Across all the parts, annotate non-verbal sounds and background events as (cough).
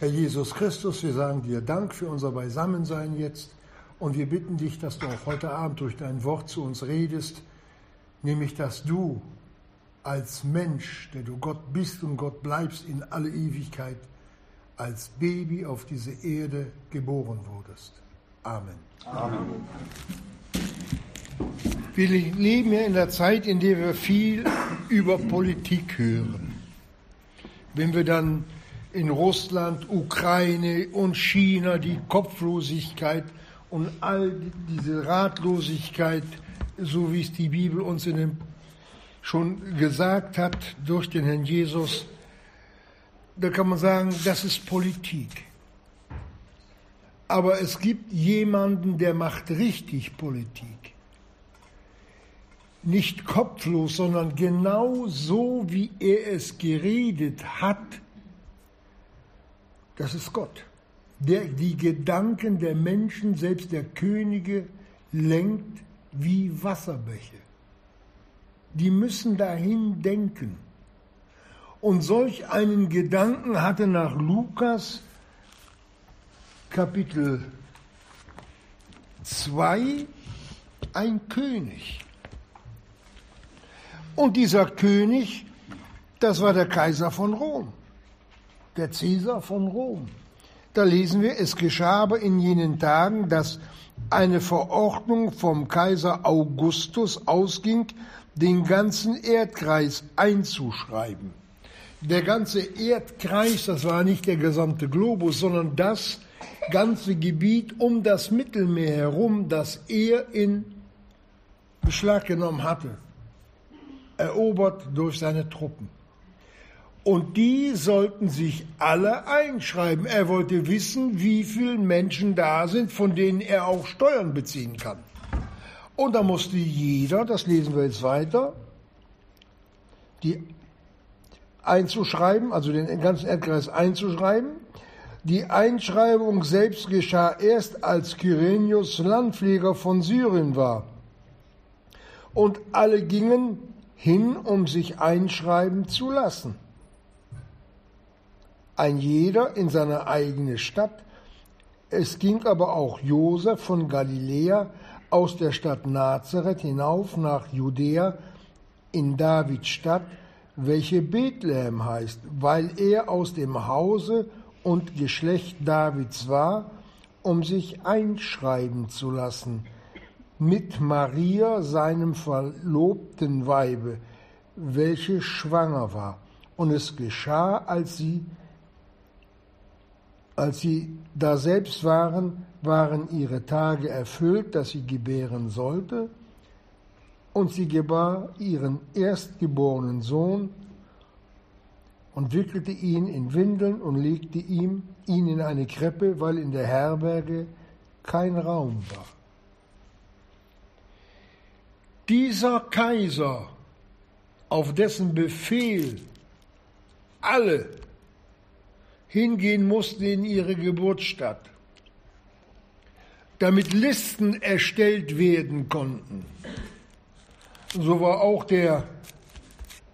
Herr Jesus Christus, wir sagen dir Dank für unser Beisammensein jetzt und wir bitten dich, dass du auch heute Abend durch dein Wort zu uns redest, nämlich dass du als Mensch, der du Gott bist und Gott bleibst in alle Ewigkeit, als Baby auf diese Erde geboren wurdest. Amen. Amen. Wir leben ja in der Zeit, in der wir viel über Politik hören. Wenn wir dann in Russland, Ukraine und China die Kopflosigkeit und all diese Ratlosigkeit, so wie es die Bibel uns in dem schon gesagt hat durch den Herrn Jesus, da kann man sagen, das ist Politik. Aber es gibt jemanden, der macht richtig Politik. Nicht kopflos, sondern genau so, wie er es geredet hat. Das ist Gott, der die Gedanken der Menschen, selbst der Könige, lenkt wie Wasserbäche. Die müssen dahin denken. Und solch einen Gedanken hatte nach Lukas Kapitel 2 ein König. Und dieser König, das war der Kaiser von Rom, der Cäsar von Rom. Da lesen wir, es geschah aber in jenen Tagen, dass eine Verordnung vom Kaiser Augustus ausging, den ganzen Erdkreis einzuschreiben. Der ganze Erdkreis, das war nicht der gesamte Globus, sondern das ganze Gebiet um das Mittelmeer herum, das er in Beschlag genommen hatte, erobert durch seine Truppen. Und die sollten sich alle einschreiben. Er wollte wissen, wie viele Menschen da sind, von denen er auch Steuern beziehen kann. Und da musste jeder, das lesen wir jetzt weiter, die einzuschreiben, also den ganzen Erdkreis einzuschreiben. Die Einschreibung selbst geschah erst, als Kyrenius Landpfleger von Syrien war. Und alle gingen hin, um sich einschreiben zu lassen. Ein jeder in seine eigene Stadt. Es ging aber auch Josef von Galiläa aus der Stadt Nazareth hinauf nach Judäa in Davids Stadt, welche Bethlehem heißt, weil er aus dem Hause und Geschlecht Davids war, um sich einschreiben zu lassen, mit Maria, seinem verlobten Weibe, welche schwanger war. Und es geschah, als sie, als sie da selbst waren, waren ihre Tage erfüllt, dass sie gebären sollte, und sie gebar ihren erstgeborenen Sohn und wickelte ihn in Windeln und legte ihm ihn in eine Krippe, weil in der Herberge kein Raum war. Dieser Kaiser, auf dessen Befehl alle hingehen mussten in ihre Geburtsstadt, damit Listen erstellt werden konnten. So war auch der,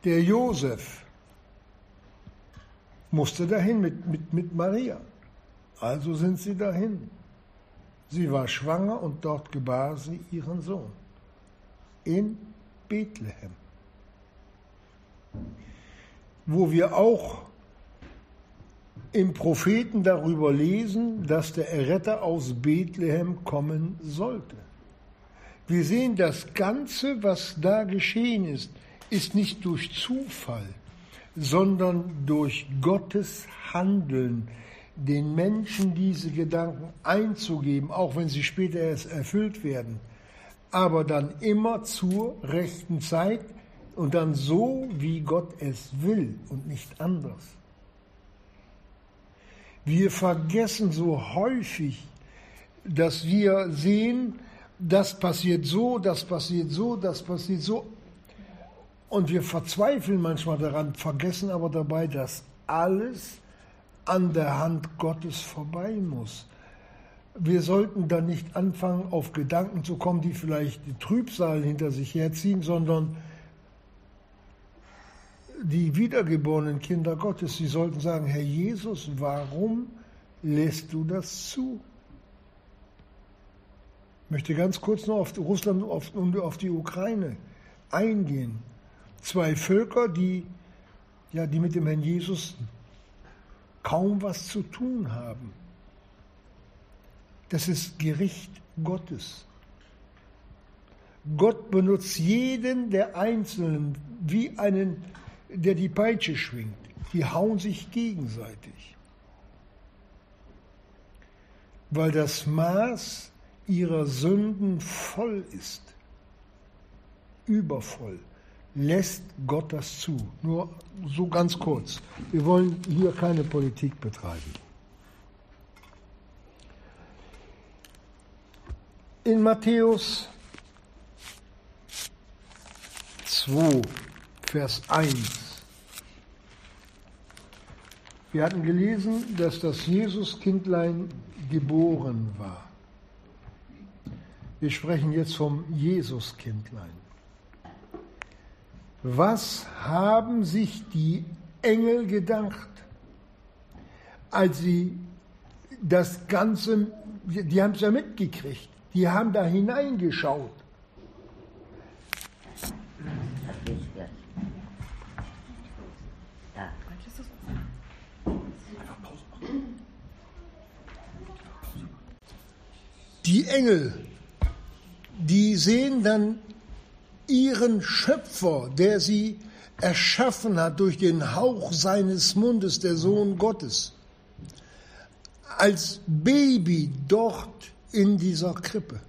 der Josef, musste dahin mit, mit, mit Maria. Also sind sie dahin. Sie war schwanger und dort gebar sie ihren Sohn. In Bethlehem. Wo wir auch im Propheten darüber lesen, dass der Erretter aus Bethlehem kommen sollte. Wir sehen, das Ganze, was da geschehen ist, ist nicht durch Zufall, sondern durch Gottes Handeln, den Menschen diese Gedanken einzugeben, auch wenn sie später erst erfüllt werden, aber dann immer zur rechten Zeit und dann so, wie Gott es will und nicht anders. Wir vergessen so häufig, dass wir sehen, das passiert so, das passiert so, das passiert so. Und wir verzweifeln manchmal daran, vergessen aber dabei, dass alles an der Hand Gottes vorbei muss. Wir sollten dann nicht anfangen, auf Gedanken zu kommen, die vielleicht die Trübsal hinter sich herziehen, sondern die wiedergeborenen Kinder Gottes, sie sollten sagen, Herr Jesus, warum lässt du das zu? Ich möchte ganz kurz noch auf Russland und auf die Ukraine eingehen. Zwei Völker, die, ja, die mit dem Herrn Jesus kaum was zu tun haben. Das ist Gericht Gottes. Gott benutzt jeden der Einzelnen wie einen, der die Peitsche schwingt. Die hauen sich gegenseitig. Weil das Maß ihrer Sünden voll ist, übervoll, lässt Gott das zu. Nur so ganz kurz. Wir wollen hier keine Politik betreiben. In Matthäus 2, Vers 1. Wir hatten gelesen, dass das Jesuskindlein geboren war. Wir sprechen jetzt vom Jesuskindlein. Was haben sich die Engel gedacht, als sie das Ganze, die haben es ja mitgekriegt, die haben da hineingeschaut. Die Engel, die sehen dann ihren Schöpfer, der sie erschaffen hat durch den Hauch seines Mundes, der Sohn Gottes, als Baby dort in dieser Krippe.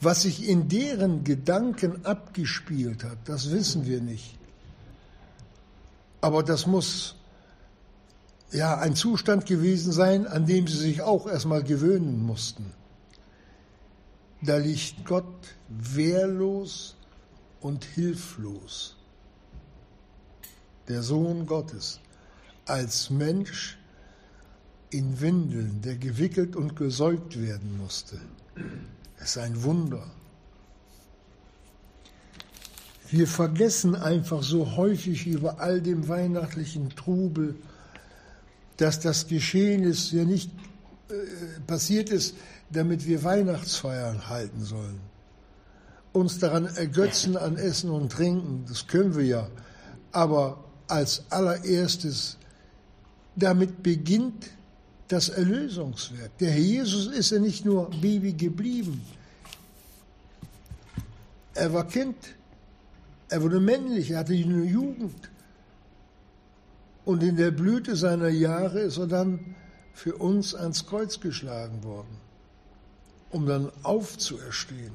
Was sich in deren Gedanken abgespielt hat, das wissen wir nicht. Aber das muss ja ein Zustand gewesen sein, an dem sie sich auch erstmal gewöhnen mussten. Da liegt Gott wehrlos und hilflos. Der Sohn Gottes als Mensch in Windeln, der gewickelt und gesäugt werden musste. Es ist ein Wunder. Wir vergessen einfach so häufig über all dem weihnachtlichen Trubel, dass das Geschehen ist, ja nicht äh, passiert ist, damit wir Weihnachtsfeiern halten sollen. Uns daran ergötzen an Essen und Trinken, das können wir ja. Aber als allererstes, damit beginnt das Erlösungswerk. Der Herr Jesus ist ja nicht nur Baby geblieben. Er war Kind. Er wurde männlich. Er hatte eine Jugend. Und in der Blüte seiner Jahre ist er dann für uns ans Kreuz geschlagen worden, um dann aufzuerstehen.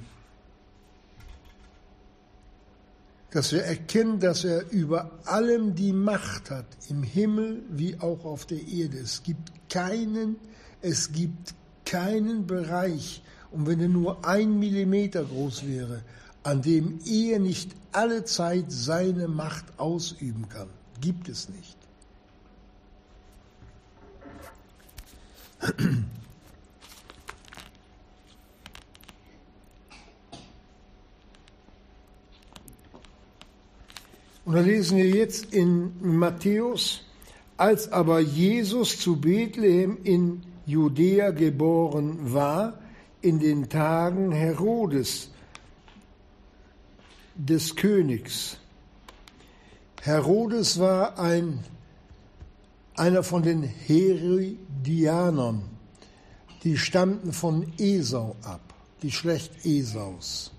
Dass wir erkennen, dass er über allem die Macht hat, im Himmel wie auch auf der Erde. Es gibt keinen, es gibt keinen Bereich, und wenn er nur ein Millimeter groß wäre, an dem er nicht alle Zeit seine Macht ausüben kann. Gibt es nicht. Und da lesen wir jetzt in Matthäus, als aber Jesus zu Bethlehem in Judäa geboren war, in den Tagen Herodes, des Königs. Herodes war ein einer von den Herodianern, die stammten von Esau ab, Geschlecht Esaus,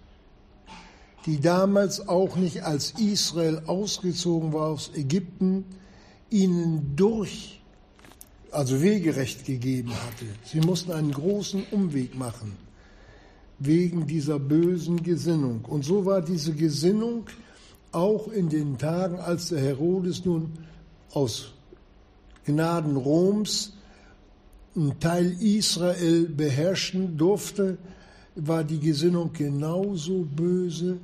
die damals auch nicht als Israel ausgezogen war aus Ägypten, ihnen durch, also Wegerecht gegeben hatte. Sie mussten einen großen Umweg machen wegen dieser bösen Gesinnung. Und so war diese Gesinnung auch in den Tagen, als der Herodes nun aus Gnaden Roms einen Teil Israel beherrschen durfte, war die Gesinnung genauso böse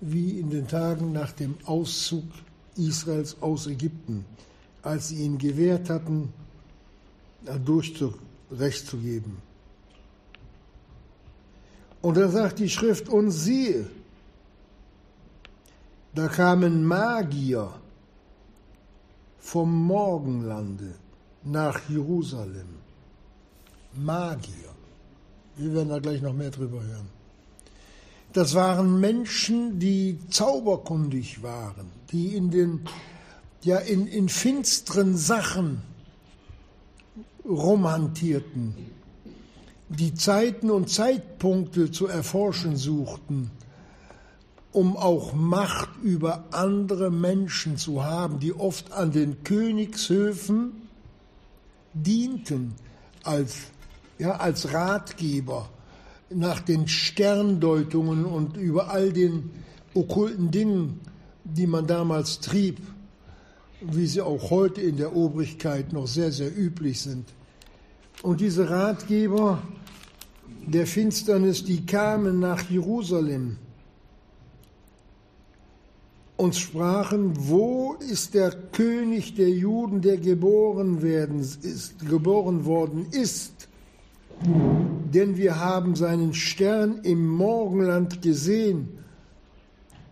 wie in den Tagen nach dem Auszug Israels aus Ägypten, als sie ihn gewährt hatten, Recht zu geben. Und da sagt die Schrift, und siehe, Da kamen Magier vom Morgenlande nach Jerusalem. Magier. Wir werden da gleich noch mehr drüber hören. Das waren Menschen, die zauberkundig waren, die in den ja in, in finsteren Sachen romantierten, die Zeiten und Zeitpunkte zu erforschen suchten, um auch Macht über andere Menschen zu haben, die oft an den Königshöfen dienten als, ja, als Ratgeber nach den Sterndeutungen und über all den okkulten Dingen, die man damals trieb, wie sie auch heute in der Obrigkeit noch sehr, sehr üblich sind. Und diese Ratgeber der Finsternis, die kamen nach Jerusalem und sprachen, wo ist der König der Juden, der geboren, werden, ist, geboren worden ist? Denn wir haben seinen Stern im Morgenland gesehen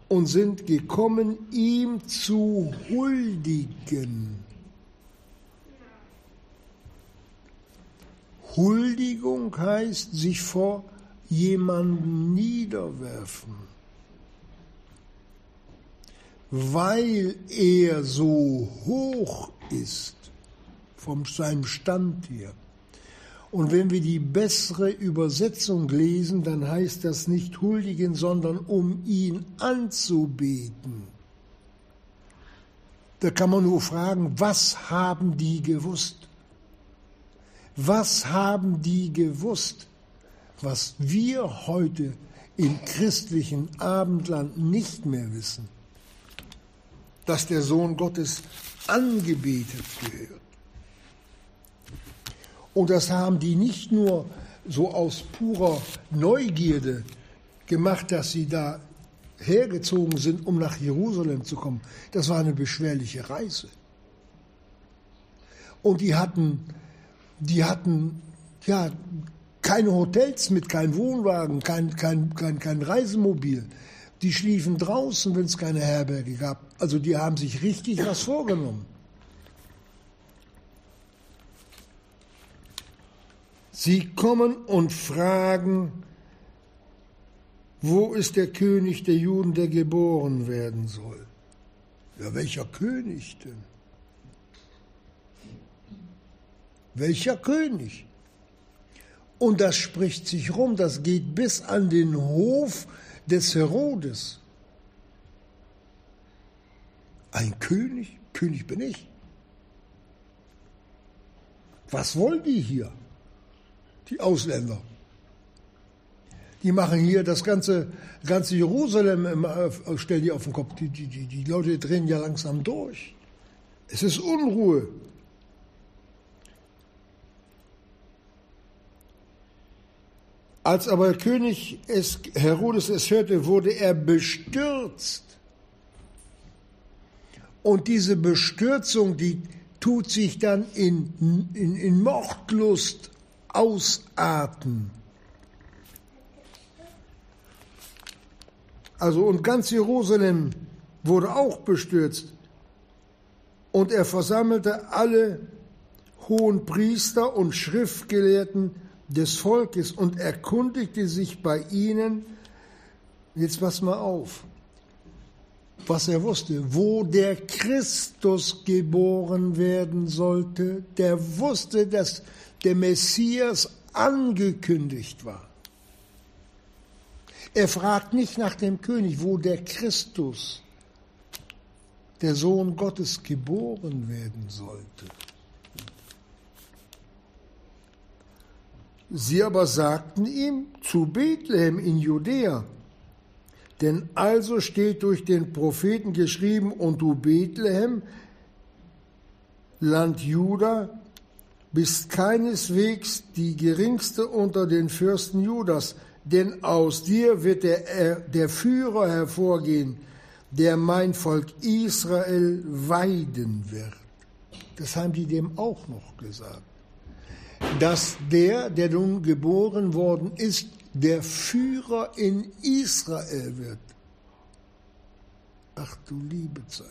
und sind gekommen, ihm zu huldigen. Huldigung heißt sich vor jemanden niederwerfen, weil er so hoch ist von seinem Stand her. Und wenn wir die bessere Übersetzung lesen, dann heißt das nicht huldigen, sondern um ihn anzubeten. Da kann man nur fragen, was haben die gewusst? Was haben die gewusst, was wir heute im christlichen Abendland nicht mehr wissen? Dass der Sohn Gottes angebetet gehört. Und das haben die nicht nur so aus purer Neugierde gemacht, dass sie da hergezogen sind, um nach Jerusalem zu kommen. Das war eine beschwerliche Reise. Und die hatten die hatten ja keine Hotels mit, kein Wohnwagen, kein, kein, kein, kein Reisemobil. Die schliefen draußen, wenn es keine Herberge gab. Also die haben sich richtig was vorgenommen. Sie kommen und fragen, wo ist der König der Juden, der geboren werden soll? Ja, welcher König denn? Welcher König? Und das spricht sich rum, das geht bis an den Hof des Herodes. Ein König? König bin ich. Was wollen die hier? Die Ausländer. Die machen hier das ganze, ganze Jerusalem, äh, stellen die auf den Kopf. Die, die, die, die Leute drehen ja langsam durch. Es ist Unruhe. Als aber König es, Herodes es hörte, wurde er bestürzt. Und diese Bestürzung, die tut sich dann in, in, in Mordlust ausarten. Also und ganz Jerusalem wurde auch bestürzt. Und er versammelte alle hohen Priester und Schriftgelehrten des Volkes und erkundigte sich bei ihnen, jetzt pass mal auf, was er wusste, wo der Christus geboren werden sollte, der wusste, dass der Messias angekündigt war. Er fragt nicht nach dem König, wo der Christus, der Sohn Gottes, geboren werden sollte. Sie aber sagten ihm zu Bethlehem in Judäa. Denn also steht durch den Propheten geschrieben, und du Bethlehem, Land Juda, bist keineswegs die geringste unter den Fürsten Judas, denn aus dir wird der, der Führer hervorgehen, der mein Volk Israel weiden wird. Das haben die dem auch noch gesagt dass der, der nun geboren worden ist, der Führer in Israel wird. Ach du liebe Zeit,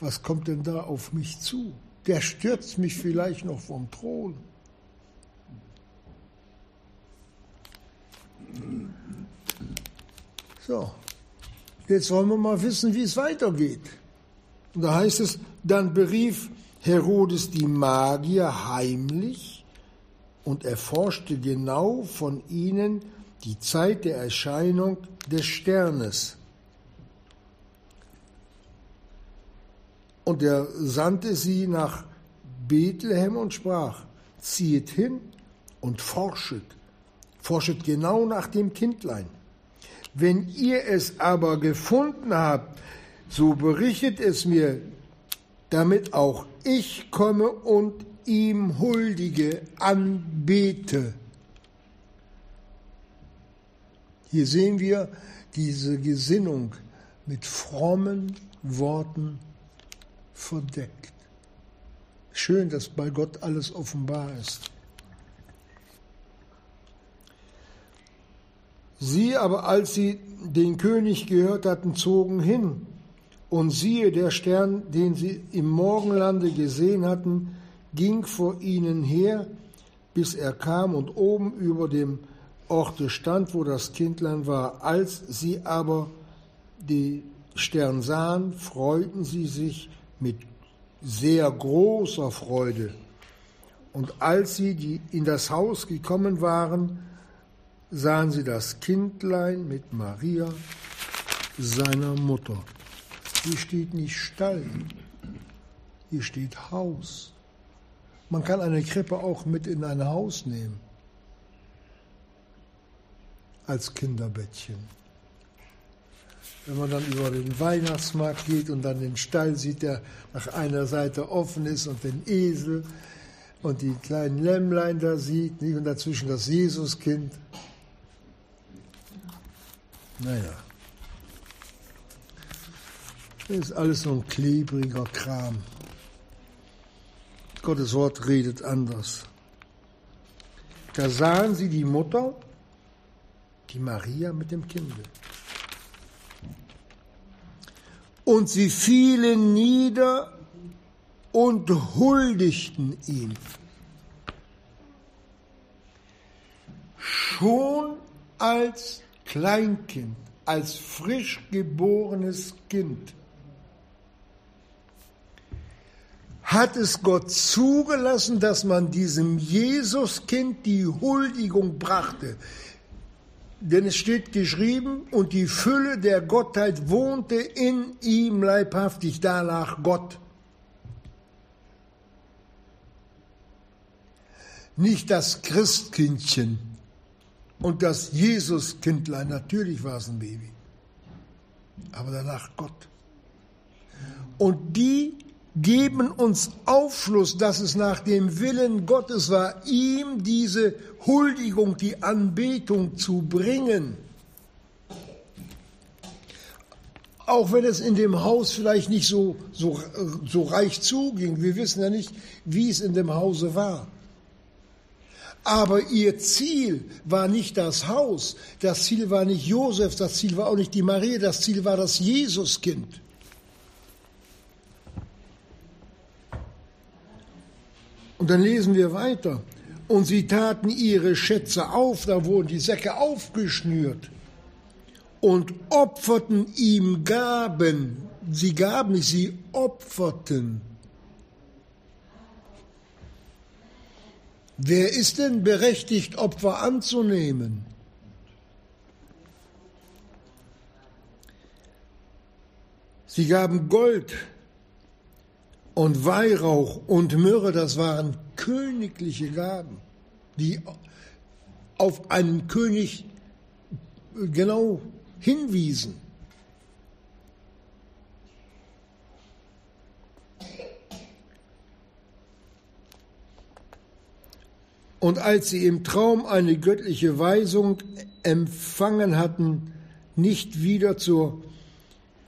was kommt denn da auf mich zu? Der stürzt mich vielleicht noch vom Thron. So, jetzt wollen wir mal wissen, wie es weitergeht. Und da heißt es, dann berief Herodes die Magier heimlich und erforschte genau von ihnen die Zeit der Erscheinung des Sternes. Und er sandte sie nach Bethlehem und sprach, ziehet hin und forschet, forschet genau nach dem Kindlein. Wenn ihr es aber gefunden habt, so berichtet es mir, damit auch ich komme und ihm huldige, anbete. Hier sehen wir diese Gesinnung mit frommen Worten verdeckt. Schön, dass bei Gott alles offenbar ist. Sie aber, als sie den König gehört hatten, zogen hin. Und siehe, der Stern, den sie im Morgenlande gesehen hatten, ging vor ihnen her, bis er kam und oben über dem Orte stand, wo das Kindlein war. Als sie aber die Stern sahen, freuten sie sich mit sehr großer Freude. Und als sie in das Haus gekommen waren, sahen sie das Kindlein mit Maria, seiner Mutter. Hier steht nicht Stall, hier steht Haus. Man kann eine Krippe auch mit in ein Haus nehmen als Kinderbettchen. Wenn man dann über den Weihnachtsmarkt geht und dann den Stall sieht, der nach einer Seite offen ist und den Esel und die kleinen Lämmlein da sieht und dazwischen das Jesuskind. Naja, das ist alles so ein klebriger Kram. Gottes Wort redet anders. Da sahen sie die Mutter die Maria mit dem Kinde. Und sie fielen nieder und huldigten ihm. Schon als Kleinkind, als frisch geborenes Kind, hat es Gott zugelassen, dass man diesem Jesuskind die Huldigung brachte. Denn es steht geschrieben, und die Fülle der Gottheit wohnte in ihm leibhaftig, danach Gott. Nicht das Christkindchen und das Jesuskindlein, natürlich war es ein Baby, aber danach Gott. Und die geben uns Aufschluss, dass es nach dem Willen Gottes war, ihm diese Huldigung, die Anbetung zu bringen. Auch wenn es in dem Haus vielleicht nicht so, so, so reich zuging, wir wissen ja nicht, wie es in dem Hause war. Aber ihr Ziel war nicht das Haus, das Ziel war nicht Josef, das Ziel war auch nicht die Maria, das Ziel war das Jesuskind. Und dann lesen wir weiter. Und sie taten ihre Schätze auf, da wurden die Säcke aufgeschnürt und opferten ihm Gaben. Sie gaben nicht, sie opferten. Wer ist denn berechtigt, Opfer anzunehmen? Sie gaben Gold, und Weihrauch und Myrrhe, das waren königliche Gaben, die auf einen König genau hinwiesen. Und als sie im Traum eine göttliche Weisung empfangen hatten, nicht wieder zur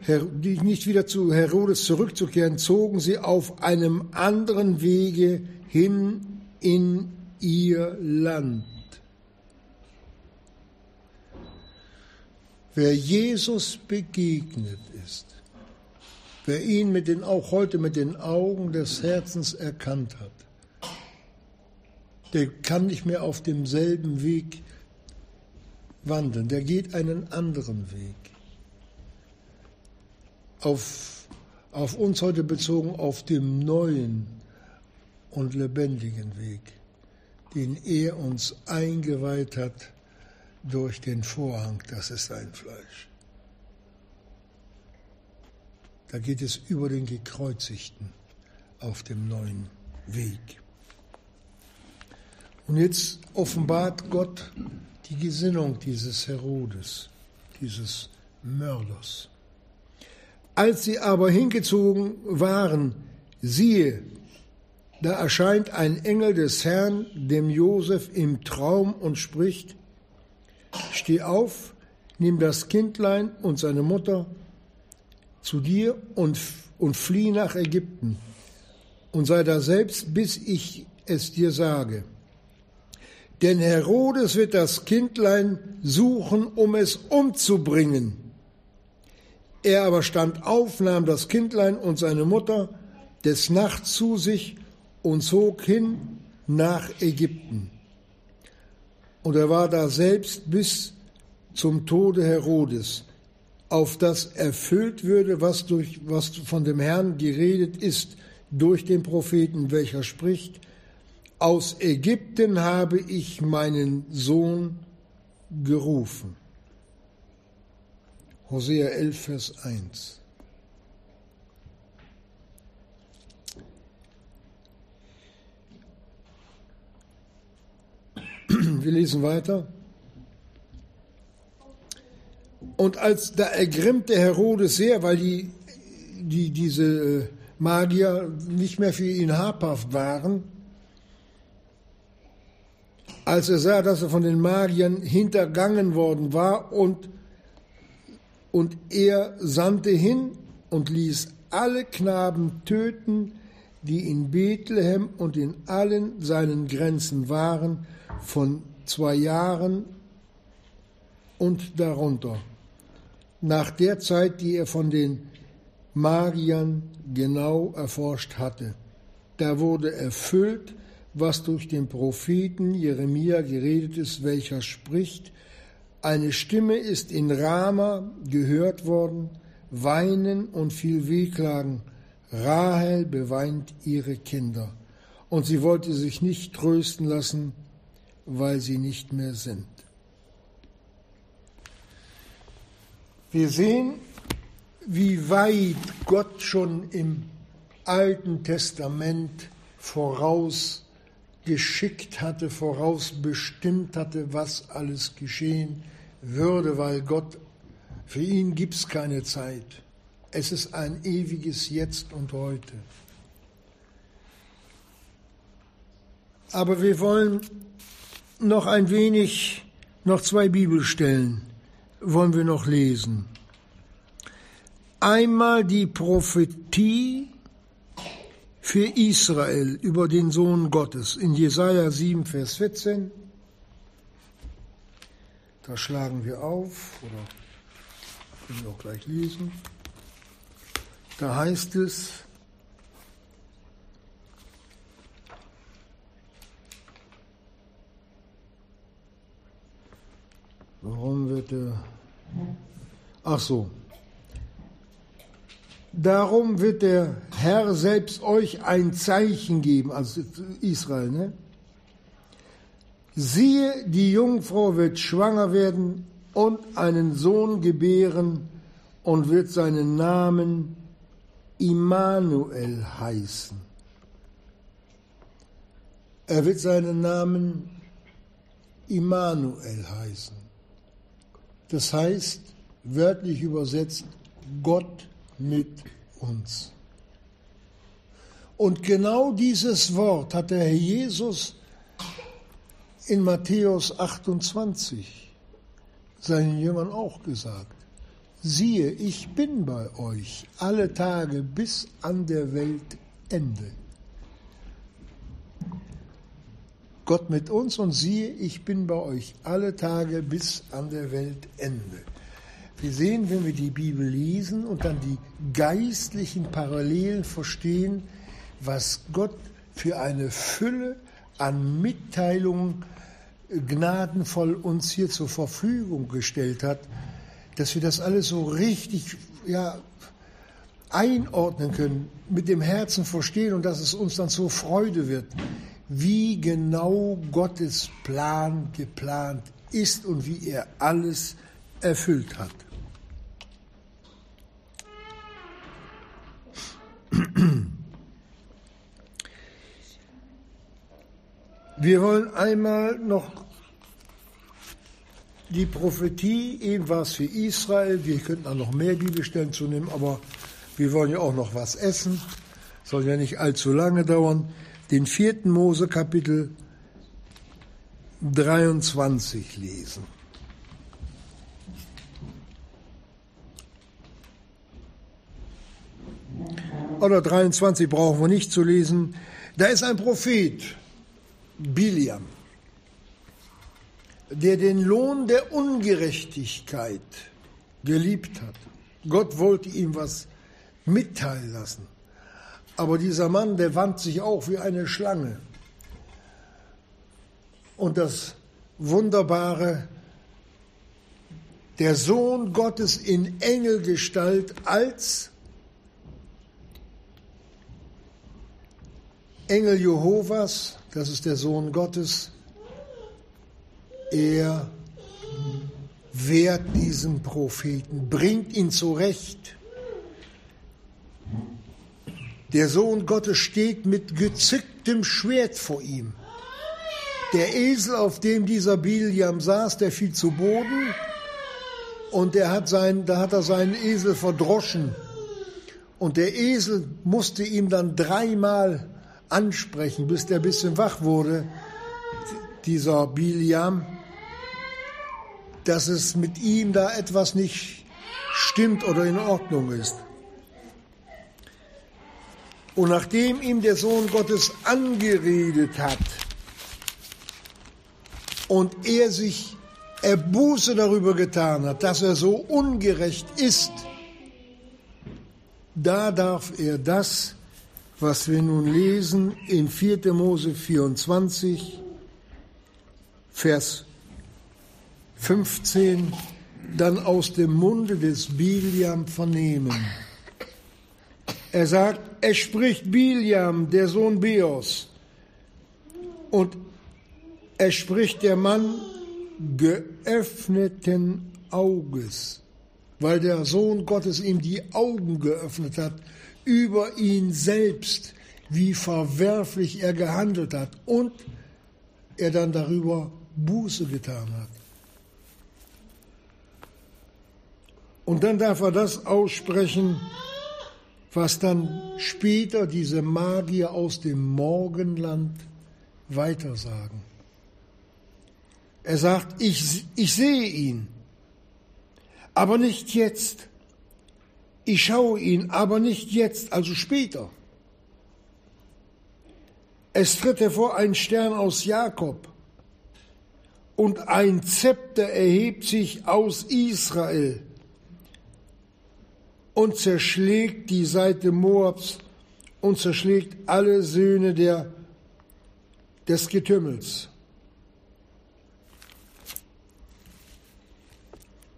nicht wieder zu Herodes zurückzukehren, zogen sie auf einem anderen Wege hin in ihr Land. Wer Jesus begegnet ist, wer ihn mit den, auch heute mit den Augen des Herzens erkannt hat, der kann nicht mehr auf demselben Weg wandeln, der geht einen anderen Weg. Auf, auf uns heute bezogen, auf dem neuen und lebendigen Weg, den er uns eingeweiht hat durch den Vorhang, das ist sein Fleisch. Da geht es über den Gekreuzigten auf dem neuen Weg. Und jetzt offenbart Gott die Gesinnung dieses Herodes, dieses Mörders. Als sie aber hingezogen waren, siehe, da erscheint ein Engel des Herrn dem Josef im Traum und spricht, Steh auf, nimm das Kindlein und seine Mutter zu dir und, und flieh nach Ägypten und sei da selbst, bis ich es dir sage. Denn Herodes wird das Kindlein suchen, um es umzubringen. Er aber stand auf, nahm das Kindlein und seine Mutter des Nachts zu sich und zog hin nach Ägypten. Und er war da selbst bis zum Tode Herodes, auf das erfüllt würde, was, durch, was von dem Herrn geredet ist durch den Propheten, welcher spricht, aus Ägypten habe ich meinen Sohn gerufen. Hosea 11, Vers 1. (clears throat) Wir lesen weiter. Und als da ergrimmte Herodes sehr, weil die, die, diese äh, Magier nicht mehr für ihn habhaft waren, als er sah, dass er von den Magiern hintergangen worden war und, und er sandte hin und ließ alle Knaben töten, die in Bethlehem und in allen seinen Grenzen waren, von zwei Jahren und darunter, nach der Zeit, die er von den Magiern genau erforscht hatte. Da wurde erfüllt, was durch den Propheten Jeremia geredet ist, welcher spricht, eine Stimme ist in Rama gehört worden, weinen und viel Wehklagen. Rahel beweint ihre Kinder. Und sie wollte sich nicht trösten lassen, weil sie nicht mehr sind. Wir sehen, wie weit Gott schon im Alten Testament vorausgeschickt hatte, vorausbestimmt hatte, was alles geschehen würde, weil Gott, für ihn gibt es keine Zeit. Es ist ein ewiges Jetzt und heute. Aber wir wollen noch ein wenig, noch zwei Bibelstellen wollen wir noch lesen. Einmal die Prophetie für Israel über den Sohn Gottes in Jesaja 7, Vers 14. Da schlagen wir auf, oder können wir auch gleich lesen. Da heißt es, Warum wird er. Ach so. Darum wird der Herr selbst euch ein Zeichen geben, also Israel, ne? Siehe, die Jungfrau wird schwanger werden und einen Sohn gebären und wird seinen Namen Immanuel heißen. Er wird seinen Namen Immanuel heißen. Das heißt, wörtlich übersetzt, Gott mit uns. Und genau dieses Wort hat der Herr Jesus in Matthäus 28 seinen Jüngern auch gesagt. Siehe, ich bin bei euch alle Tage bis an der Weltende. Gott mit uns und siehe, ich bin bei euch alle Tage bis an der Weltende. Wir sehen, wenn wir die Bibel lesen und dann die geistlichen Parallelen verstehen, was Gott für eine Fülle an Mitteilungen gnadenvoll uns hier zur Verfügung gestellt hat, dass wir das alles so richtig ja, einordnen können, mit dem Herzen verstehen und dass es uns dann zur Freude wird, wie genau Gottes Plan geplant ist und wie er alles erfüllt hat. Wir wollen einmal noch die Prophetie, eben war es für Israel, wir könnten auch noch mehr Bibelstellen zu nehmen, aber wir wollen ja auch noch was essen, soll ja nicht allzu lange dauern. Den vierten Mose Kapitel 23 lesen. Oder 23 brauchen wir nicht zu lesen. Da ist ein Prophet, Biliam der den Lohn der Ungerechtigkeit geliebt hat. Gott wollte ihm was mitteilen lassen. Aber dieser Mann, der wand sich auch wie eine Schlange. Und das Wunderbare, der Sohn Gottes in Engelgestalt als Engel Jehovas, das ist der Sohn Gottes, er wehrt diesen Propheten, bringt ihn zurecht. Der Sohn Gottes steht mit gezücktem Schwert vor ihm. Der Esel, auf dem dieser Biliam saß, der fiel zu Boden und der hat sein, da hat er seinen Esel verdroschen. Und der Esel musste ihm dann dreimal ansprechen, bis der ein bisschen wach wurde, dieser Biliam dass es mit ihm da etwas nicht stimmt oder in Ordnung ist. Und nachdem ihm der Sohn Gottes angeredet hat und er sich Erbuße darüber getan hat, dass er so ungerecht ist, da darf er das, was wir nun lesen in 4. Mose 24, Vers 15 dann aus dem Munde des Biliam vernehmen. Er sagt, es spricht Biliam, der Sohn Beos, und es spricht der Mann geöffneten Auges, weil der Sohn Gottes ihm die Augen geöffnet hat über ihn selbst, wie verwerflich er gehandelt hat und er dann darüber Buße getan hat. Und dann darf er das aussprechen, was dann später diese Magier aus dem Morgenland weitersagen. Er sagt, ich, ich sehe ihn, aber nicht jetzt. Ich schaue ihn, aber nicht jetzt, also später. Es tritt hervor ein Stern aus Jakob und ein Zepter erhebt sich aus Israel und zerschlägt die Seite Moabs und zerschlägt alle Söhne der, des Getümmels.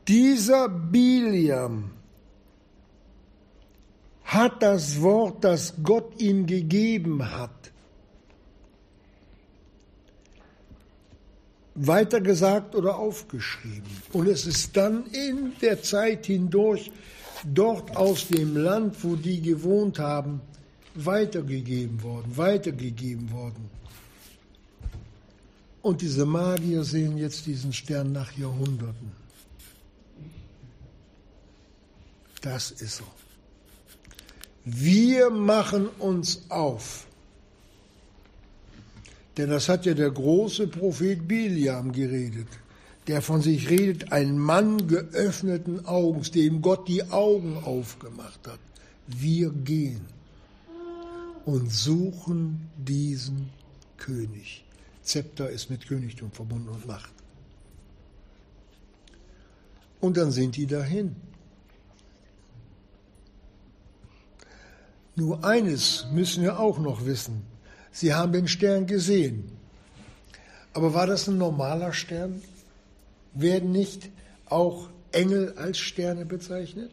Dieser Biliam hat das Wort, das Gott ihm gegeben hat, weitergesagt oder aufgeschrieben. Und es ist dann in der Zeit hindurch dort aus dem Land, wo die gewohnt haben, weitergegeben worden, weitergegeben worden. Und diese Magier sehen jetzt diesen Stern nach Jahrhunderten. Das ist so. Wir machen uns auf. Denn das hat ja der große Prophet Biliam geredet der von sich redet, ein Mann geöffneten Augens, dem Gott die Augen aufgemacht hat. Wir gehen und suchen diesen König. Zepter ist mit Königtum verbunden und Macht. und dann sind die dahin. Nur eines müssen wir auch noch wissen. Sie haben den Stern gesehen. Aber war das ein normaler Stern? Werden nicht auch Engel als Sterne bezeichnet?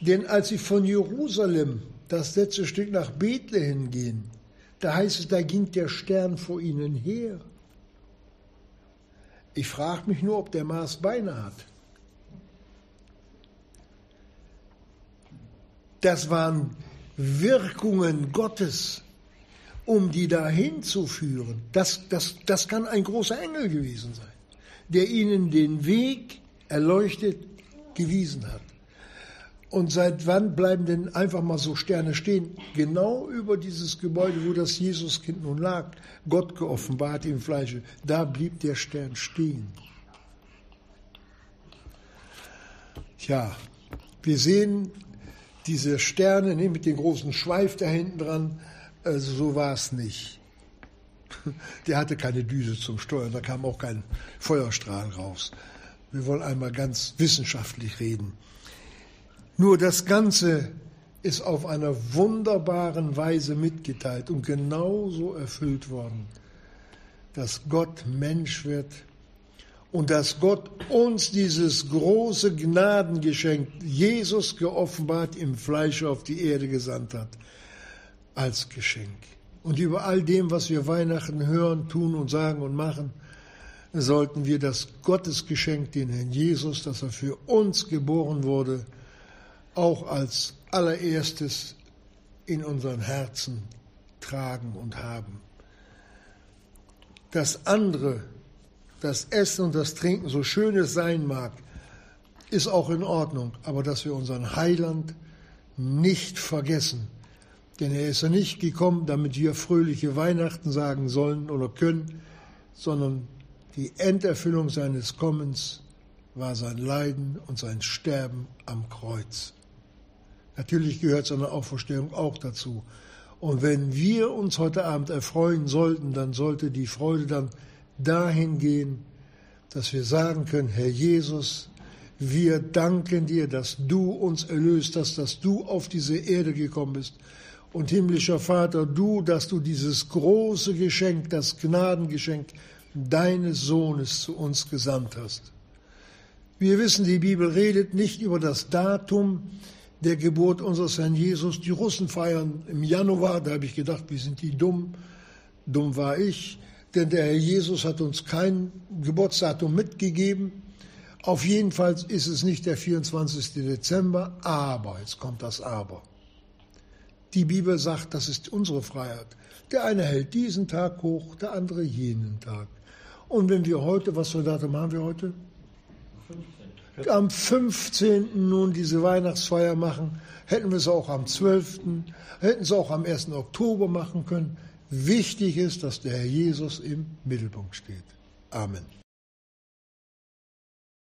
Denn als sie von Jerusalem das letzte Stück nach Bethlehem gehen, da heißt es, da ging der Stern vor ihnen her. Ich frage mich nur, ob der Mars Beine hat. Das waren Wirkungen Gottes, um die dahin zu führen. Das, das, das kann ein großer Engel gewesen sein, der ihnen den Weg erleuchtet gewiesen hat. Und seit wann bleiben denn einfach mal so Sterne stehen? Genau über dieses Gebäude, wo das Jesuskind nun lag, Gott geoffenbart im Fleische, da blieb der Stern stehen. Tja, wir sehen diese Sterne ne, mit dem großen Schweif da hinten dran, also so war es nicht. (laughs) Der hatte keine Düse zum Steuern, da kam auch kein Feuerstrahl raus. Wir wollen einmal ganz wissenschaftlich reden. Nur das Ganze ist auf einer wunderbaren Weise mitgeteilt und genauso erfüllt worden, dass Gott Mensch wird und dass Gott uns dieses große Gnadengeschenk, Jesus geoffenbart im Fleisch auf die Erde gesandt hat, als Geschenk. Und über all dem, was wir Weihnachten hören, tun und sagen und machen, sollten wir das Gottesgeschenk, den Herrn Jesus, dass er für uns geboren wurde, auch als allererstes in unseren Herzen tragen und haben. Das andere, das Essen und das Trinken, so schön es sein mag, ist auch in Ordnung, aber dass wir unseren Heiland nicht vergessen. Denn er ist ja nicht gekommen, damit wir fröhliche Weihnachten sagen sollen oder können, sondern die Enderfüllung seines Kommens war sein Leiden und sein Sterben am Kreuz. Natürlich gehört seine Auferstehung auch dazu. Und wenn wir uns heute Abend erfreuen sollten, dann sollte die Freude dann dahin gehen, dass wir sagen können, Herr Jesus, wir danken dir, dass du uns erlöst hast, dass du auf diese Erde gekommen bist. Und himmlischer Vater, du, dass du dieses große Geschenk, das Gnadengeschenk deines Sohnes zu uns gesandt hast. Wir wissen, die Bibel redet nicht über das Datum, der Geburt unseres Herrn Jesus. Die Russen feiern im Januar, da habe ich gedacht, wie sind die dumm? Dumm war ich, denn der Herr Jesus hat uns kein Geburtsdatum mitgegeben. Auf jeden Fall ist es nicht der 24. Dezember, aber, jetzt kommt das Aber. Die Bibel sagt, das ist unsere Freiheit. Der eine hält diesen Tag hoch, der andere jenen Tag. Und wenn wir heute, was für Datum haben wir heute? am 15. nun diese Weihnachtsfeier machen, hätten wir es auch am 12., hätten es auch am 1. Oktober machen können. Wichtig ist, dass der Herr Jesus im Mittelpunkt steht. Amen.